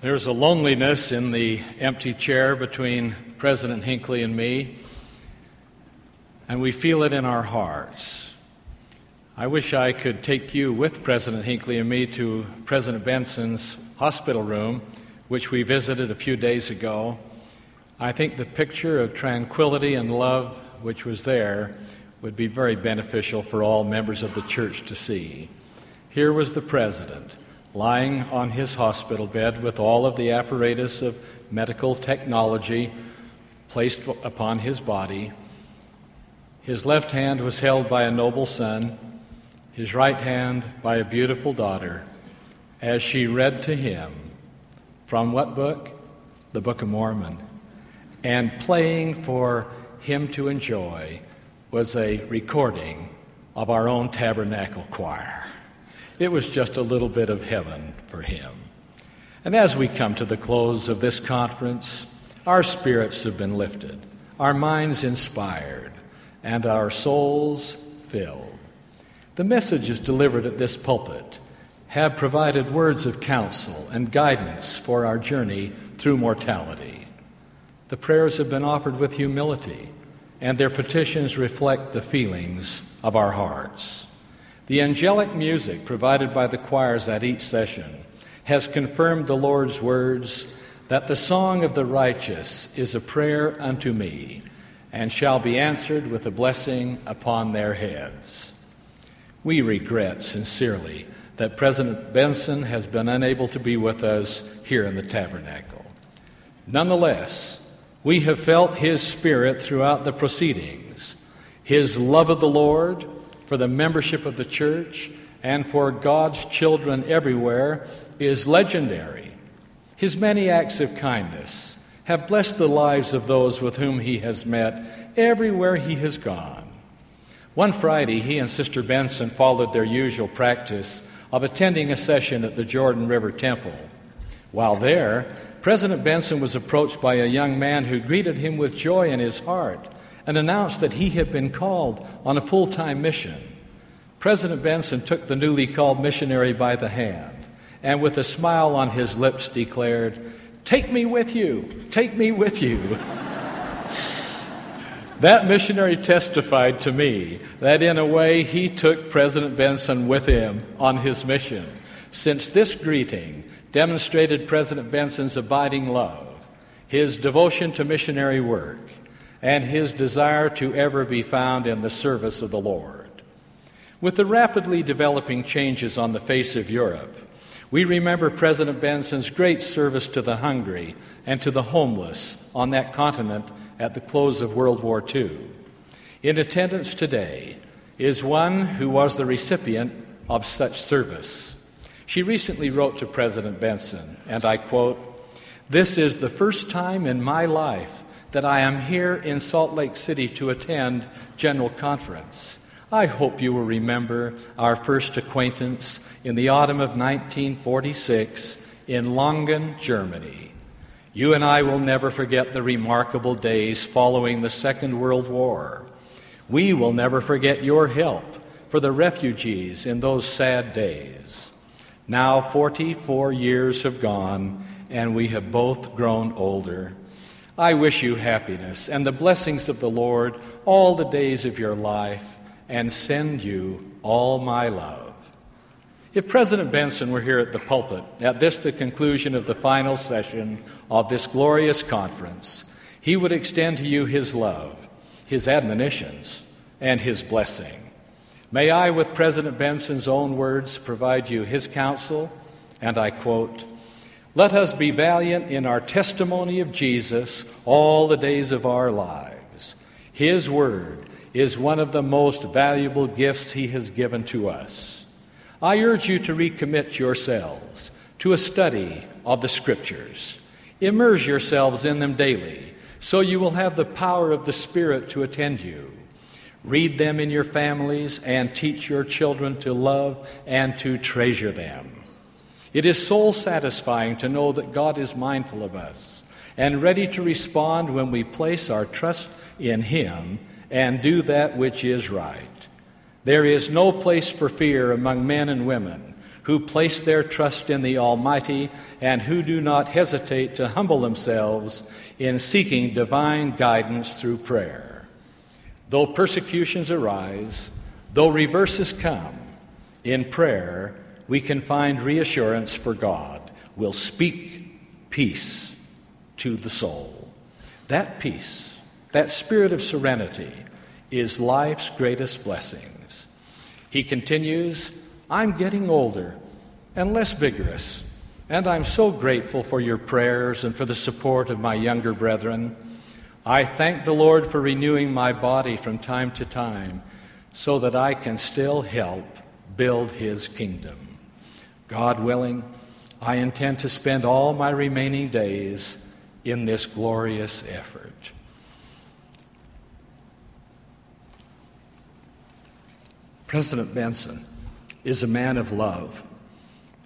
There's a loneliness in the empty chair between President Hinckley and me, and we feel it in our hearts. I wish I could take you with President Hinckley and me to President Benson's hospital room, which we visited a few days ago. I think the picture of tranquility and love which was there would be very beneficial for all members of the church to see. Here was the president lying on his hospital bed with all of the apparatus of medical technology placed upon his body. His left hand was held by a noble son, his right hand by a beautiful daughter, as she read to him from what book? The Book of Mormon. And playing for him to enjoy was a recording of our own tabernacle choir. It was just a little bit of heaven for him. And as we come to the close of this conference, our spirits have been lifted, our minds inspired, and our souls filled. The messages delivered at this pulpit have provided words of counsel and guidance for our journey through mortality. The prayers have been offered with humility, and their petitions reflect the feelings of our hearts. The angelic music provided by the choirs at each session has confirmed the Lord's words that the song of the righteous is a prayer unto me and shall be answered with a blessing upon their heads. We regret sincerely that President Benson has been unable to be with us here in the tabernacle. Nonetheless, we have felt his spirit throughout the proceedings, his love of the Lord for the membership of the church and for God's children everywhere is legendary. His many acts of kindness have blessed the lives of those with whom he has met everywhere he has gone. One Friday, he and Sister Benson followed their usual practice of attending a session at the Jordan River Temple. While there, President Benson was approached by a young man who greeted him with joy in his heart and announced that he had been called on a full time mission. President Benson took the newly called missionary by the hand and, with a smile on his lips, declared, Take me with you, take me with you. that missionary testified to me that, in a way, he took President Benson with him on his mission, since this greeting demonstrated President Benson's abiding love, his devotion to missionary work, and his desire to ever be found in the service of the Lord. With the rapidly developing changes on the face of Europe, we remember President Benson's great service to the hungry and to the homeless on that continent at the close of World War II. In attendance today is one who was the recipient of such service. She recently wrote to President Benson, and I quote, This is the first time in my life that I am here in Salt Lake City to attend General Conference. I hope you will remember our first acquaintance in the autumn of 1946 in Langen, Germany. You and I will never forget the remarkable days following the Second World War. We will never forget your help for the refugees in those sad days. Now, 44 years have gone, and we have both grown older. I wish you happiness and the blessings of the Lord all the days of your life and send you all my love. If President Benson were here at the pulpit at this, the conclusion of the final session of this glorious conference, he would extend to you his love, his admonitions, and his blessing. May I, with President Benson's own words, provide you his counsel, and I quote, let us be valiant in our testimony of Jesus all the days of our lives. His word is one of the most valuable gifts He has given to us. I urge you to recommit yourselves to a study of the Scriptures. Immerse yourselves in them daily so you will have the power of the Spirit to attend you. Read them in your families and teach your children to love and to treasure them. It is soul satisfying to know that God is mindful of us and ready to respond when we place our trust in Him and do that which is right. There is no place for fear among men and women who place their trust in the Almighty and who do not hesitate to humble themselves in seeking divine guidance through prayer. Though persecutions arise, though reverses come, in prayer we can find reassurance for God will speak peace to the soul. That peace, that spirit of serenity, is life's greatest blessings. He continues, I'm getting older and less vigorous, and I'm so grateful for your prayers and for the support of my younger brethren. I thank the Lord for renewing my body from time to time so that I can still help build his kingdom. God willing, I intend to spend all my remaining days in this glorious effort. President Benson is a man of love,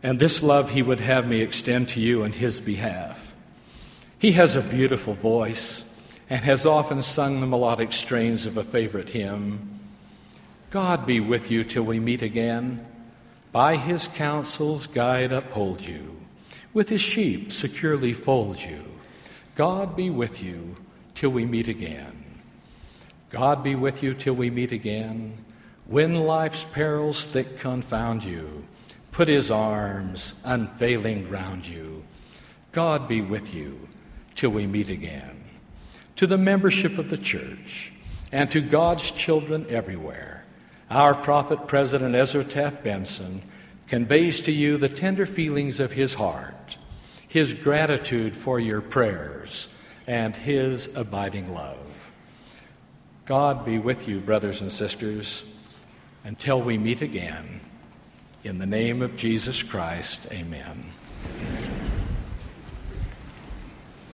and this love he would have me extend to you on his behalf. He has a beautiful voice and has often sung the melodic strains of a favorite hymn. God be with you till we meet again. By his counsels, guide, uphold you. With his sheep, securely fold you. God be with you till we meet again. God be with you till we meet again. When life's perils thick confound you, put his arms unfailing round you. God be with you till we meet again. To the membership of the church and to God's children everywhere, our prophet, President Ezra Taft Benson, conveys to you the tender feelings of his heart, his gratitude for your prayers, and his abiding love. God be with you, brothers and sisters. Until we meet again, in the name of Jesus Christ, amen.